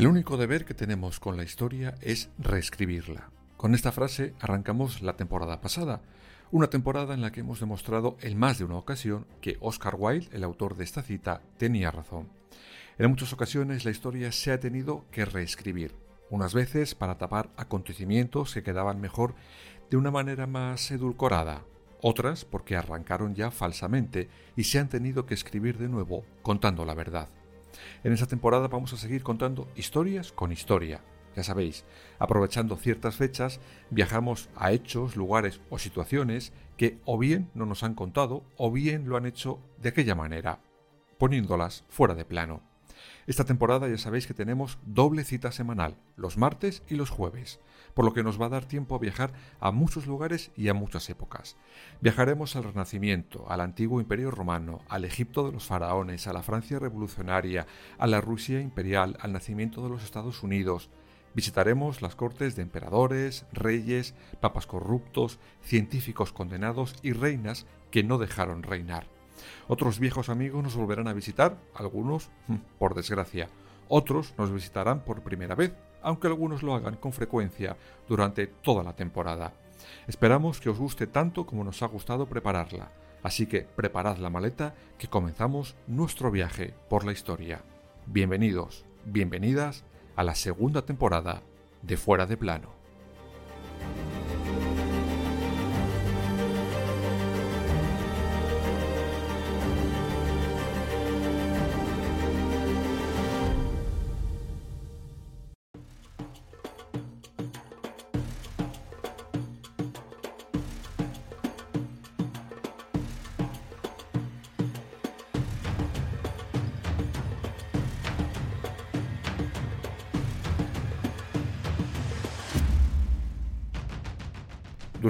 El único deber que tenemos con la historia es reescribirla. Con esta frase arrancamos la temporada pasada, una temporada en la que hemos demostrado en más de una ocasión que Oscar Wilde, el autor de esta cita, tenía razón. En muchas ocasiones la historia se ha tenido que reescribir, unas veces para tapar acontecimientos que quedaban mejor de una manera más edulcorada, otras porque arrancaron ya falsamente y se han tenido que escribir de nuevo contando la verdad. En esta temporada vamos a seguir contando historias con historia. Ya sabéis, aprovechando ciertas fechas, viajamos a hechos, lugares o situaciones que o bien no nos han contado o bien lo han hecho de aquella manera, poniéndolas fuera de plano. Esta temporada ya sabéis que tenemos doble cita semanal, los martes y los jueves, por lo que nos va a dar tiempo a viajar a muchos lugares y a muchas épocas. Viajaremos al Renacimiento, al antiguo Imperio Romano, al Egipto de los faraones, a la Francia revolucionaria, a la Rusia imperial, al nacimiento de los Estados Unidos. Visitaremos las cortes de emperadores, reyes, papas corruptos, científicos condenados y reinas que no dejaron reinar. Otros viejos amigos nos volverán a visitar, algunos, mm, por desgracia, otros nos visitarán por primera vez, aunque algunos lo hagan con frecuencia durante toda la temporada. Esperamos que os guste tanto como nos ha gustado prepararla, así que preparad la maleta que comenzamos nuestro viaje por la historia. Bienvenidos, bienvenidas a la segunda temporada de Fuera de Plano.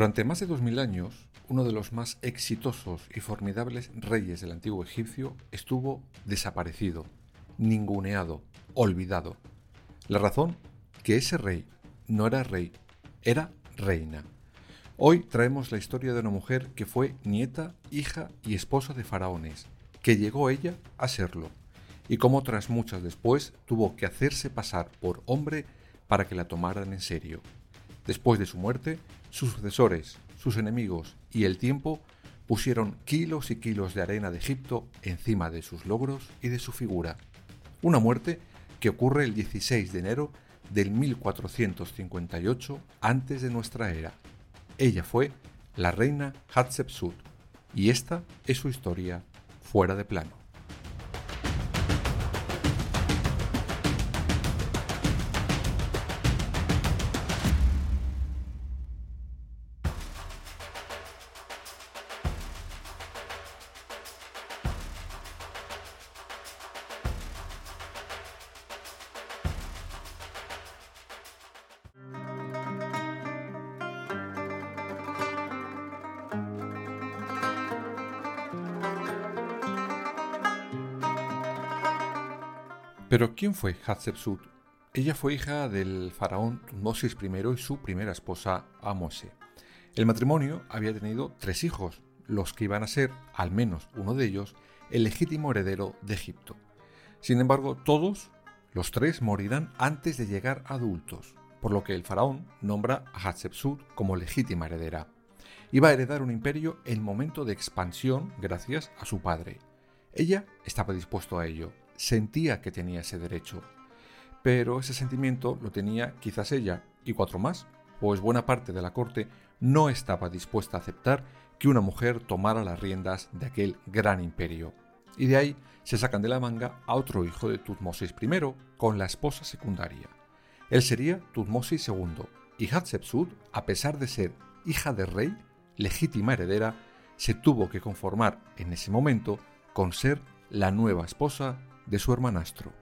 Durante más de dos mil años, uno de los más exitosos y formidables reyes del antiguo egipcio estuvo desaparecido, ninguneado, olvidado. La razón, que ese rey no era rey, era reina. Hoy traemos la historia de una mujer que fue nieta, hija y esposa de faraones, que llegó ella a serlo, y como tras muchas después tuvo que hacerse pasar por hombre para que la tomaran en serio. Después de su muerte, sus sucesores, sus enemigos y el tiempo pusieron kilos y kilos de arena de Egipto encima de sus logros y de su figura. Una muerte que ocurre el 16 de enero del 1458 antes de nuestra era. Ella fue la reina Hatshepsut y esta es su historia fuera de plano. Pero ¿quién fue Hatshepsut? Ella fue hija del faraón Tutmosis I y su primera esposa Amose. El matrimonio había tenido tres hijos, los que iban a ser, al menos uno de ellos, el legítimo heredero de Egipto. Sin embargo, todos, los tres, morirán antes de llegar adultos, por lo que el faraón nombra a Hatshepsut como legítima heredera. Iba a heredar un imperio en momento de expansión gracias a su padre. Ella estaba dispuesto a ello, sentía que tenía ese derecho. Pero ese sentimiento lo tenía quizás ella y cuatro más, pues buena parte de la corte no estaba dispuesta a aceptar que una mujer tomara las riendas de aquel gran imperio. Y de ahí se sacan de la manga a otro hijo de Tutmosis I con la esposa secundaria. Él sería Tutmosis II, y Hatshepsut, a pesar de ser hija del rey, legítima heredera, se tuvo que conformar en ese momento con ser la nueva esposa de su hermanastro.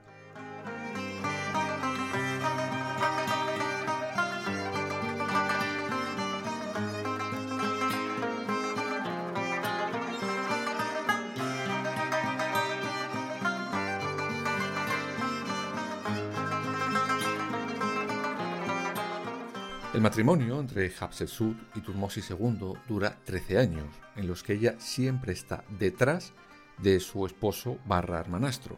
El matrimonio entre Hatshepsut y Tutmosis II dura 13 años, en los que ella siempre está detrás de su esposo barra hermanastro,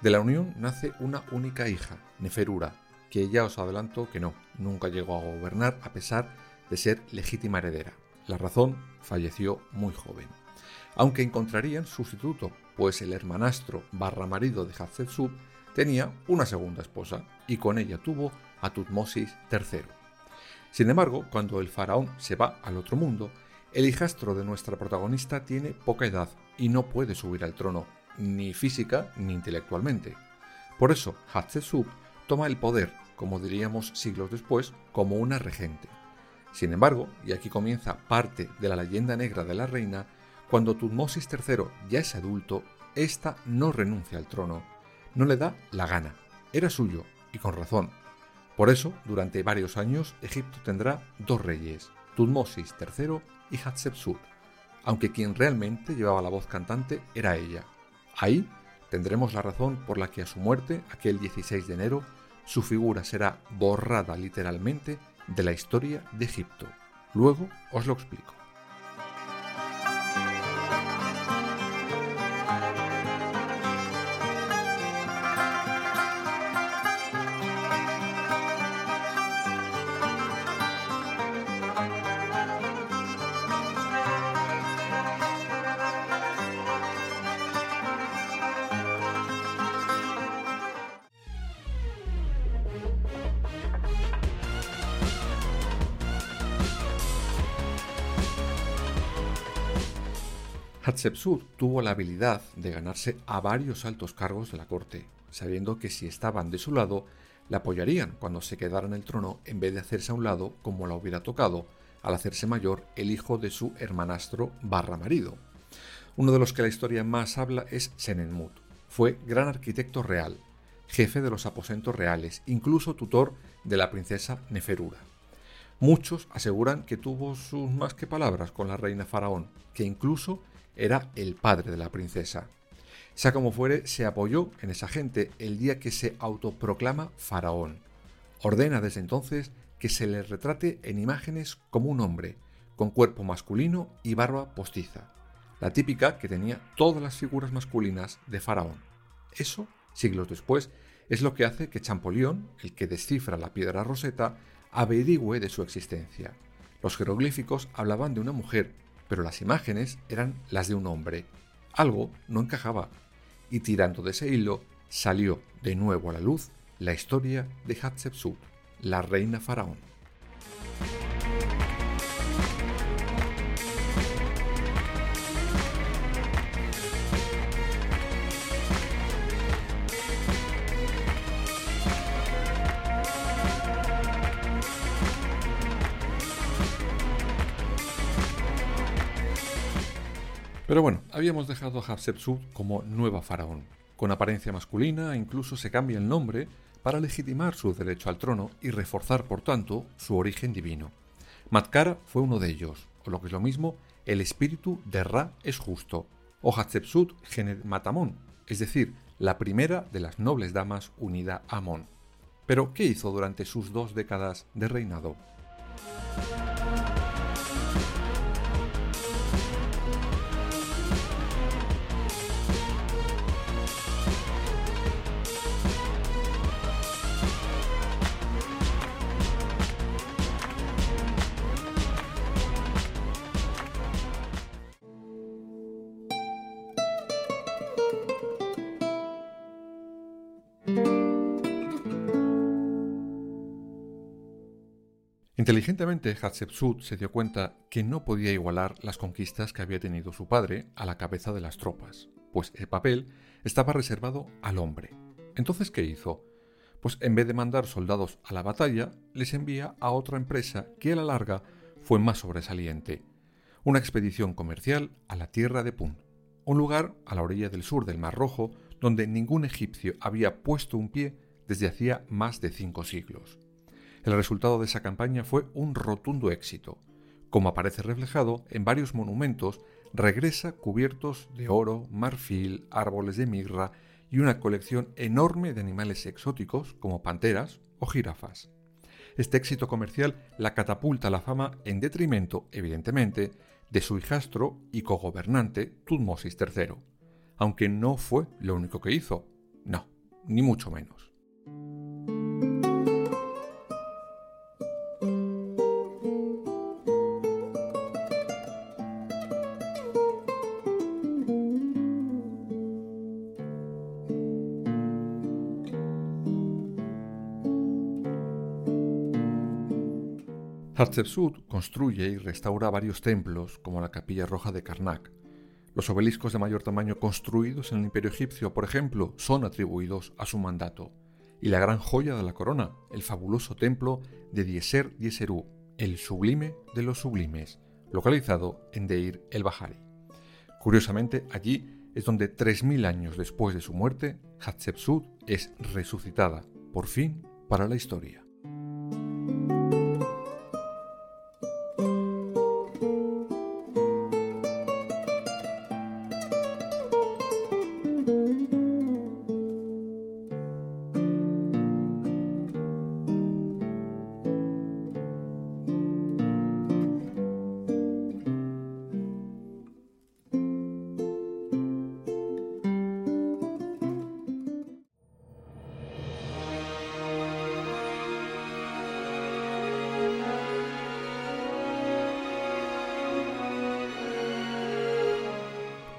De la unión nace una única hija, Neferura, que ya os adelanto que no, nunca llegó a gobernar a pesar de ser legítima heredera. La razón, falleció muy joven. Aunque encontrarían sustituto, pues el hermanastro barra marido de Hatshepsut tenía una segunda esposa y con ella tuvo a Tutmosis III. Sin embargo, cuando el faraón se va al otro mundo, el hijastro de nuestra protagonista tiene poca edad y no puede subir al trono, ni física ni intelectualmente. Por eso, Hatshepsut toma el poder, como diríamos siglos después, como una regente. Sin embargo, y aquí comienza parte de la leyenda negra de la reina, cuando Tutmosis III ya es adulto, ésta no renuncia al trono, no le da la gana, era suyo, y con razón. Por eso, durante varios años, Egipto tendrá dos reyes, Tutmosis III y Hatshepsut, aunque quien realmente llevaba la voz cantante era ella. Ahí tendremos la razón por la que a su muerte, aquel 16 de enero, su figura será borrada literalmente de la historia de Egipto. Luego os lo explico. Hatshepsut tuvo la habilidad de ganarse a varios altos cargos de la corte, sabiendo que si estaban de su lado, la apoyarían cuando se quedara en el trono en vez de hacerse a un lado como la hubiera tocado al hacerse mayor el hijo de su hermanastro barra marido. Uno de los que la historia más habla es Senenmut. Fue gran arquitecto real, jefe de los aposentos reales, incluso tutor de la princesa Neferura. Muchos aseguran que tuvo sus más que palabras con la reina faraón, que incluso era el padre de la princesa. Sea como fuere, se apoyó en esa gente el día que se autoproclama faraón. Ordena desde entonces que se le retrate en imágenes como un hombre, con cuerpo masculino y barba postiza, la típica que tenía todas las figuras masculinas de faraón. Eso, siglos después, es lo que hace que Champollion, el que descifra la piedra roseta, averigüe de su existencia. Los jeroglíficos hablaban de una mujer pero las imágenes eran las de un hombre. Algo no encajaba, y tirando de ese hilo salió de nuevo a la luz la historia de Hatshepsut, la reina faraón. Pero bueno, habíamos dejado a Hatshepsut como nueva faraón. Con apariencia masculina, incluso se cambia el nombre para legitimar su derecho al trono y reforzar, por tanto, su origen divino. Matkara fue uno de ellos, o lo que es lo mismo, el espíritu de Ra es justo, o Hatshepsut Genet Matamón, es decir, la primera de las nobles damas unida a Amón. Pero, ¿qué hizo durante sus dos décadas de reinado? Inteligentemente, Hatshepsut se dio cuenta que no podía igualar las conquistas que había tenido su padre a la cabeza de las tropas, pues el papel estaba reservado al hombre. Entonces, ¿qué hizo? Pues en vez de mandar soldados a la batalla, les envía a otra empresa que a la larga fue más sobresaliente, una expedición comercial a la tierra de Pun, un lugar a la orilla del sur del Mar Rojo donde ningún egipcio había puesto un pie desde hacía más de cinco siglos. El resultado de esa campaña fue un rotundo éxito. Como aparece reflejado en varios monumentos, regresa cubiertos de oro, marfil, árboles de mirra y una colección enorme de animales exóticos como panteras o jirafas. Este éxito comercial la catapulta a la fama en detrimento, evidentemente, de su hijastro y cogobernante Tutmosis III. Aunque no fue lo único que hizo. No, ni mucho menos. Hatshepsut construye y restaura varios templos, como la Capilla Roja de Karnak. Los obeliscos de mayor tamaño construidos en el Imperio egipcio, por ejemplo, son atribuidos a su mandato. Y la gran joya de la corona, el fabuloso templo de Dieser Dieserú, el sublime de los sublimes, localizado en Deir el Bahari. Curiosamente, allí es donde 3.000 años después de su muerte, Hatshepsut es resucitada, por fin, para la historia.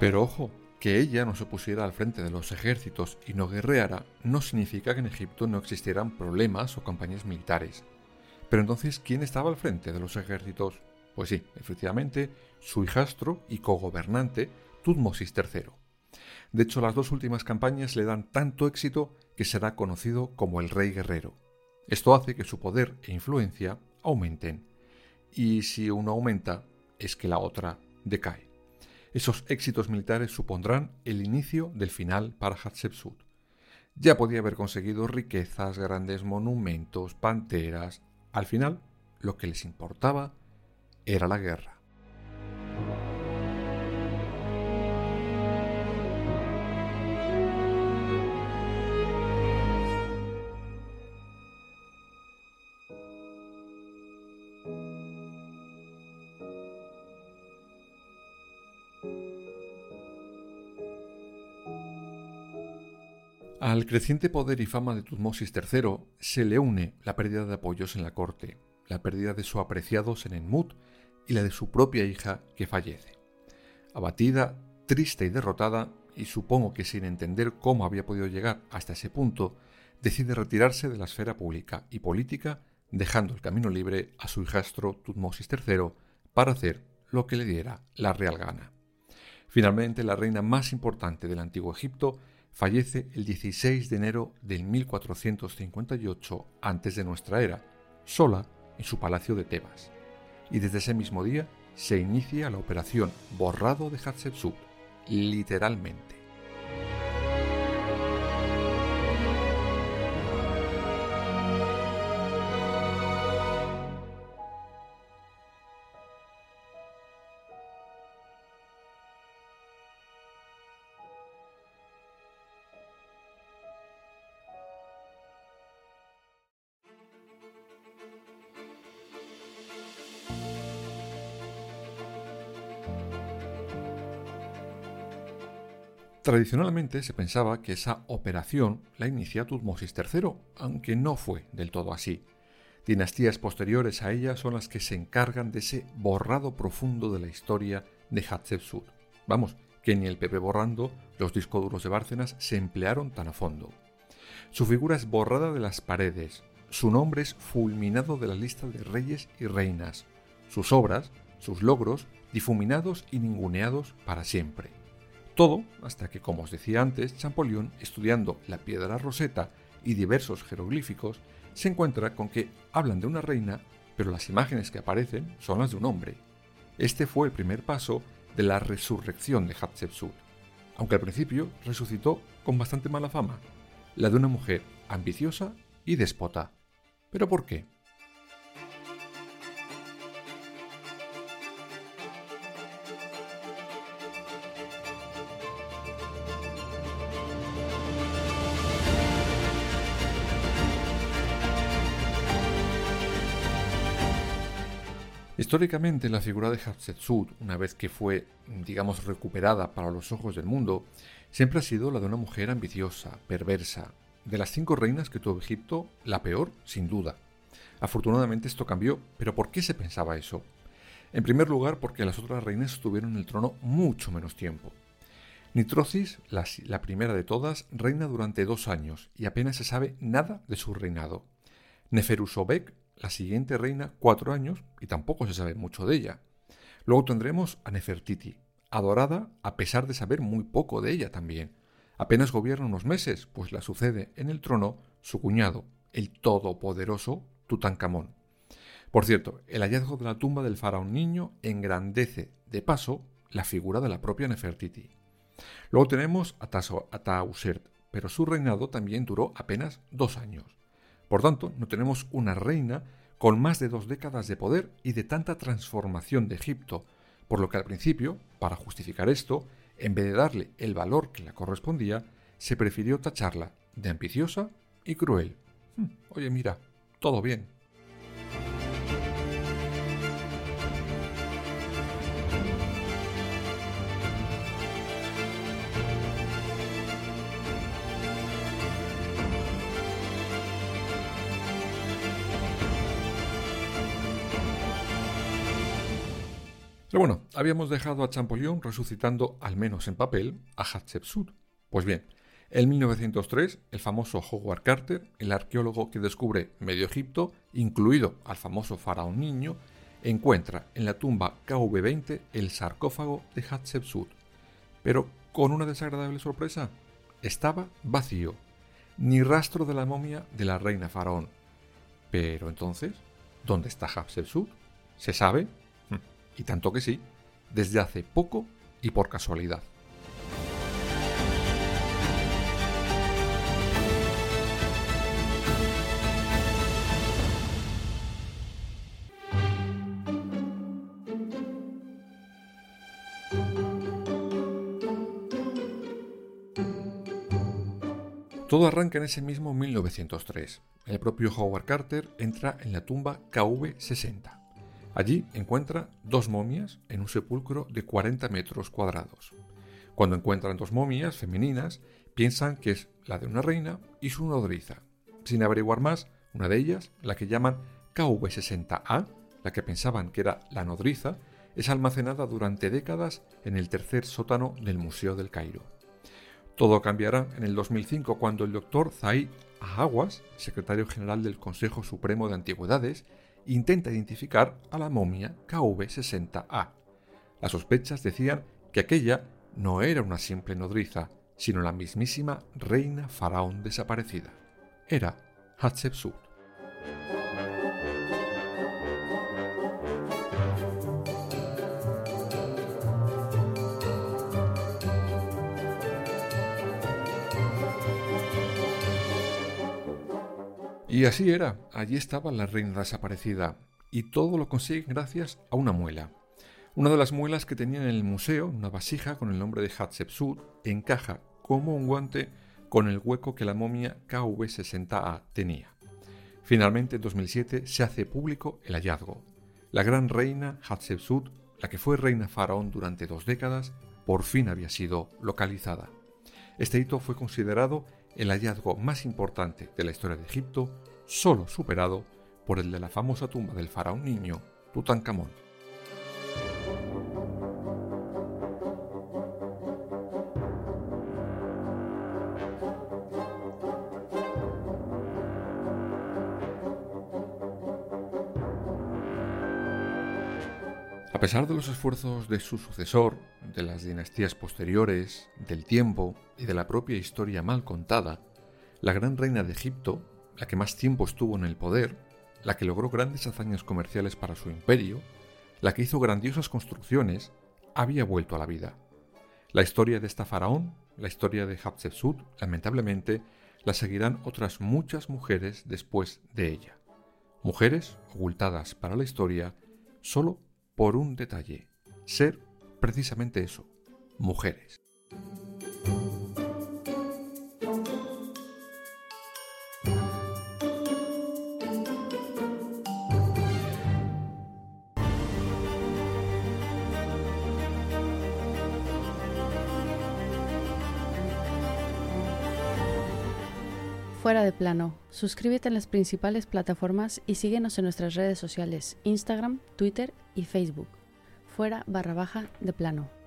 Pero ojo, que ella no se pusiera al frente de los ejércitos y no guerreara no significa que en Egipto no existieran problemas o campañas militares. Pero entonces, ¿quién estaba al frente de los ejércitos? Pues sí, efectivamente, su hijastro y cogobernante Tutmosis III. De hecho, las dos últimas campañas le dan tanto éxito que será conocido como el rey guerrero. Esto hace que su poder e influencia aumenten. Y si uno aumenta, es que la otra decae. Esos éxitos militares supondrán el inicio del final para Hatshepsut. Ya podía haber conseguido riquezas, grandes monumentos, panteras. Al final, lo que les importaba era la guerra. Al creciente poder y fama de Tutmosis III se le une la pérdida de apoyos en la corte, la pérdida de su apreciado Senenmut y la de su propia hija que fallece. Abatida, triste y derrotada, y supongo que sin entender cómo había podido llegar hasta ese punto, decide retirarse de la esfera pública y política, dejando el camino libre a su hijastro Tutmosis III para hacer lo que le diera la real gana. Finalmente, la reina más importante del antiguo Egipto fallece el 16 de enero del 1458 antes de nuestra era, sola en su palacio de Tebas. Y desde ese mismo día se inicia la operación Borrado de Hatshepsut, literalmente. Tradicionalmente se pensaba que esa operación la inicia Tutmosis III, aunque no fue del todo así. Dinastías posteriores a ella son las que se encargan de ese borrado profundo de la historia de Hatshepsut. Vamos, que ni el Pepe borrando los discos duros de Bárcenas se emplearon tan a fondo. Su figura es borrada de las paredes, su nombre es fulminado de la lista de reyes y reinas, sus obras, sus logros, difuminados y ninguneados para siempre. Todo hasta que, como os decía antes, Champollion, estudiando la piedra roseta y diversos jeroglíficos, se encuentra con que hablan de una reina, pero las imágenes que aparecen son las de un hombre. Este fue el primer paso de la resurrección de Hatshepsut, aunque al principio resucitó con bastante mala fama, la de una mujer ambiciosa y déspota. ¿Pero por qué? Históricamente, la figura de Hatshepsut, una vez que fue, digamos, recuperada para los ojos del mundo, siempre ha sido la de una mujer ambiciosa, perversa, de las cinco reinas que tuvo Egipto, la peor, sin duda. Afortunadamente esto cambió, pero ¿por qué se pensaba eso? En primer lugar, porque las otras reinas estuvieron en el trono mucho menos tiempo. Nitrocis, la, primera de todas, reina durante dos años y apenas se sabe nada de su reinado. Neferusobek, la siguiente reina, cuatro años y tampoco se sabe mucho de ella. Luego tendremos a Nefertiti, adorada a pesar de saber muy poco de ella también. Apenas gobierna unos meses, pues la sucede en el trono su cuñado, el todopoderoso Tutankamón. Por cierto, el hallazgo de la tumba del faraón niño engrandece, de paso, la figura de la propia Nefertiti. Luego tenemos a, Tausert, pero su reinado también duró apenas dos años. Por tanto, no tenemos una reina con más de dos décadas de poder y de tanta transformación de Egipto, por lo que al principio, para justificar esto, en vez de darle el valor que le correspondía, se prefirió tacharla de ambiciosa y cruel. Hmm, oye, mira, todo bien. Pero bueno, habíamos dejado a Champollion resucitando, al menos en papel, a Hatshepsut. Pues bien, en 1903, el famoso Howard Carter, el arqueólogo que descubre medio Egipto, incluido al famoso faraón niño, encuentra en la tumba KV-20 el sarcófago de Hatshepsut. Pero con una desagradable sorpresa, estaba vacío, ni rastro de la momia de la reina faraón. Pero entonces, ¿dónde está Hatshepsut? ¿Se sabe? Y tanto que sí, desde hace poco y por casualidad. Todo arranca en ese mismo 1903. El propio Howard Carter entra en la tumba KV-60. Allí encuentra dos momias en un sepulcro de 40 metros cuadrados. Cuando encuentran dos momias femeninas, piensan que es la de una reina y su nodriza. Sin averiguar más, una de ellas, la que llaman KV60A, la que pensaban que era la nodriza, es almacenada durante décadas en el tercer sótano del Museo del Cairo. Todo cambiará en el 2005 cuando el doctor Zaid Ahawas, secretario general del Consejo Supremo de Antigüedades, intenta identificar a la momia KV60A. Las sospechas decían que aquella no era una simple nodriza, sino la mismísima reina faraón desaparecida. Era Hatshepsut. Y así era, allí estaba la reina desaparecida, y todo lo consiguen gracias a una muela. Una de las muelas que tenía en el museo, una vasija con el nombre de Hatshepsut, encaja como un guante con el hueco que la momia KV60A tenía. Finalmente, en 2007, se hace público el hallazgo. La gran reina Hatshepsut, la que fue reina faraón durante dos décadas, por fin había sido localizada. Este hito fue considerado el hallazgo más importante de la historia de Egipto, solo superado por el de la famosa tumba del faraón niño Tutankamón. A pesar de los esfuerzos de su sucesor, de las dinastías posteriores, del tiempo y de la propia historia mal contada, la gran reina de Egipto, la que más tiempo estuvo en el poder, la que logró grandes hazañas comerciales para su imperio, la que hizo grandiosas construcciones, había vuelto a la vida. La historia de esta faraón, la historia de Hatshepsut, lamentablemente, la seguirán otras muchas mujeres después de ella. Mujeres ocultadas para la historia solo por un detalle, ser precisamente eso, mujeres. Fuera de plano. Suscríbete en las principales plataformas y síguenos en nuestras redes sociales, Instagram, Twitter y Facebook. Fuera barra baja de plano.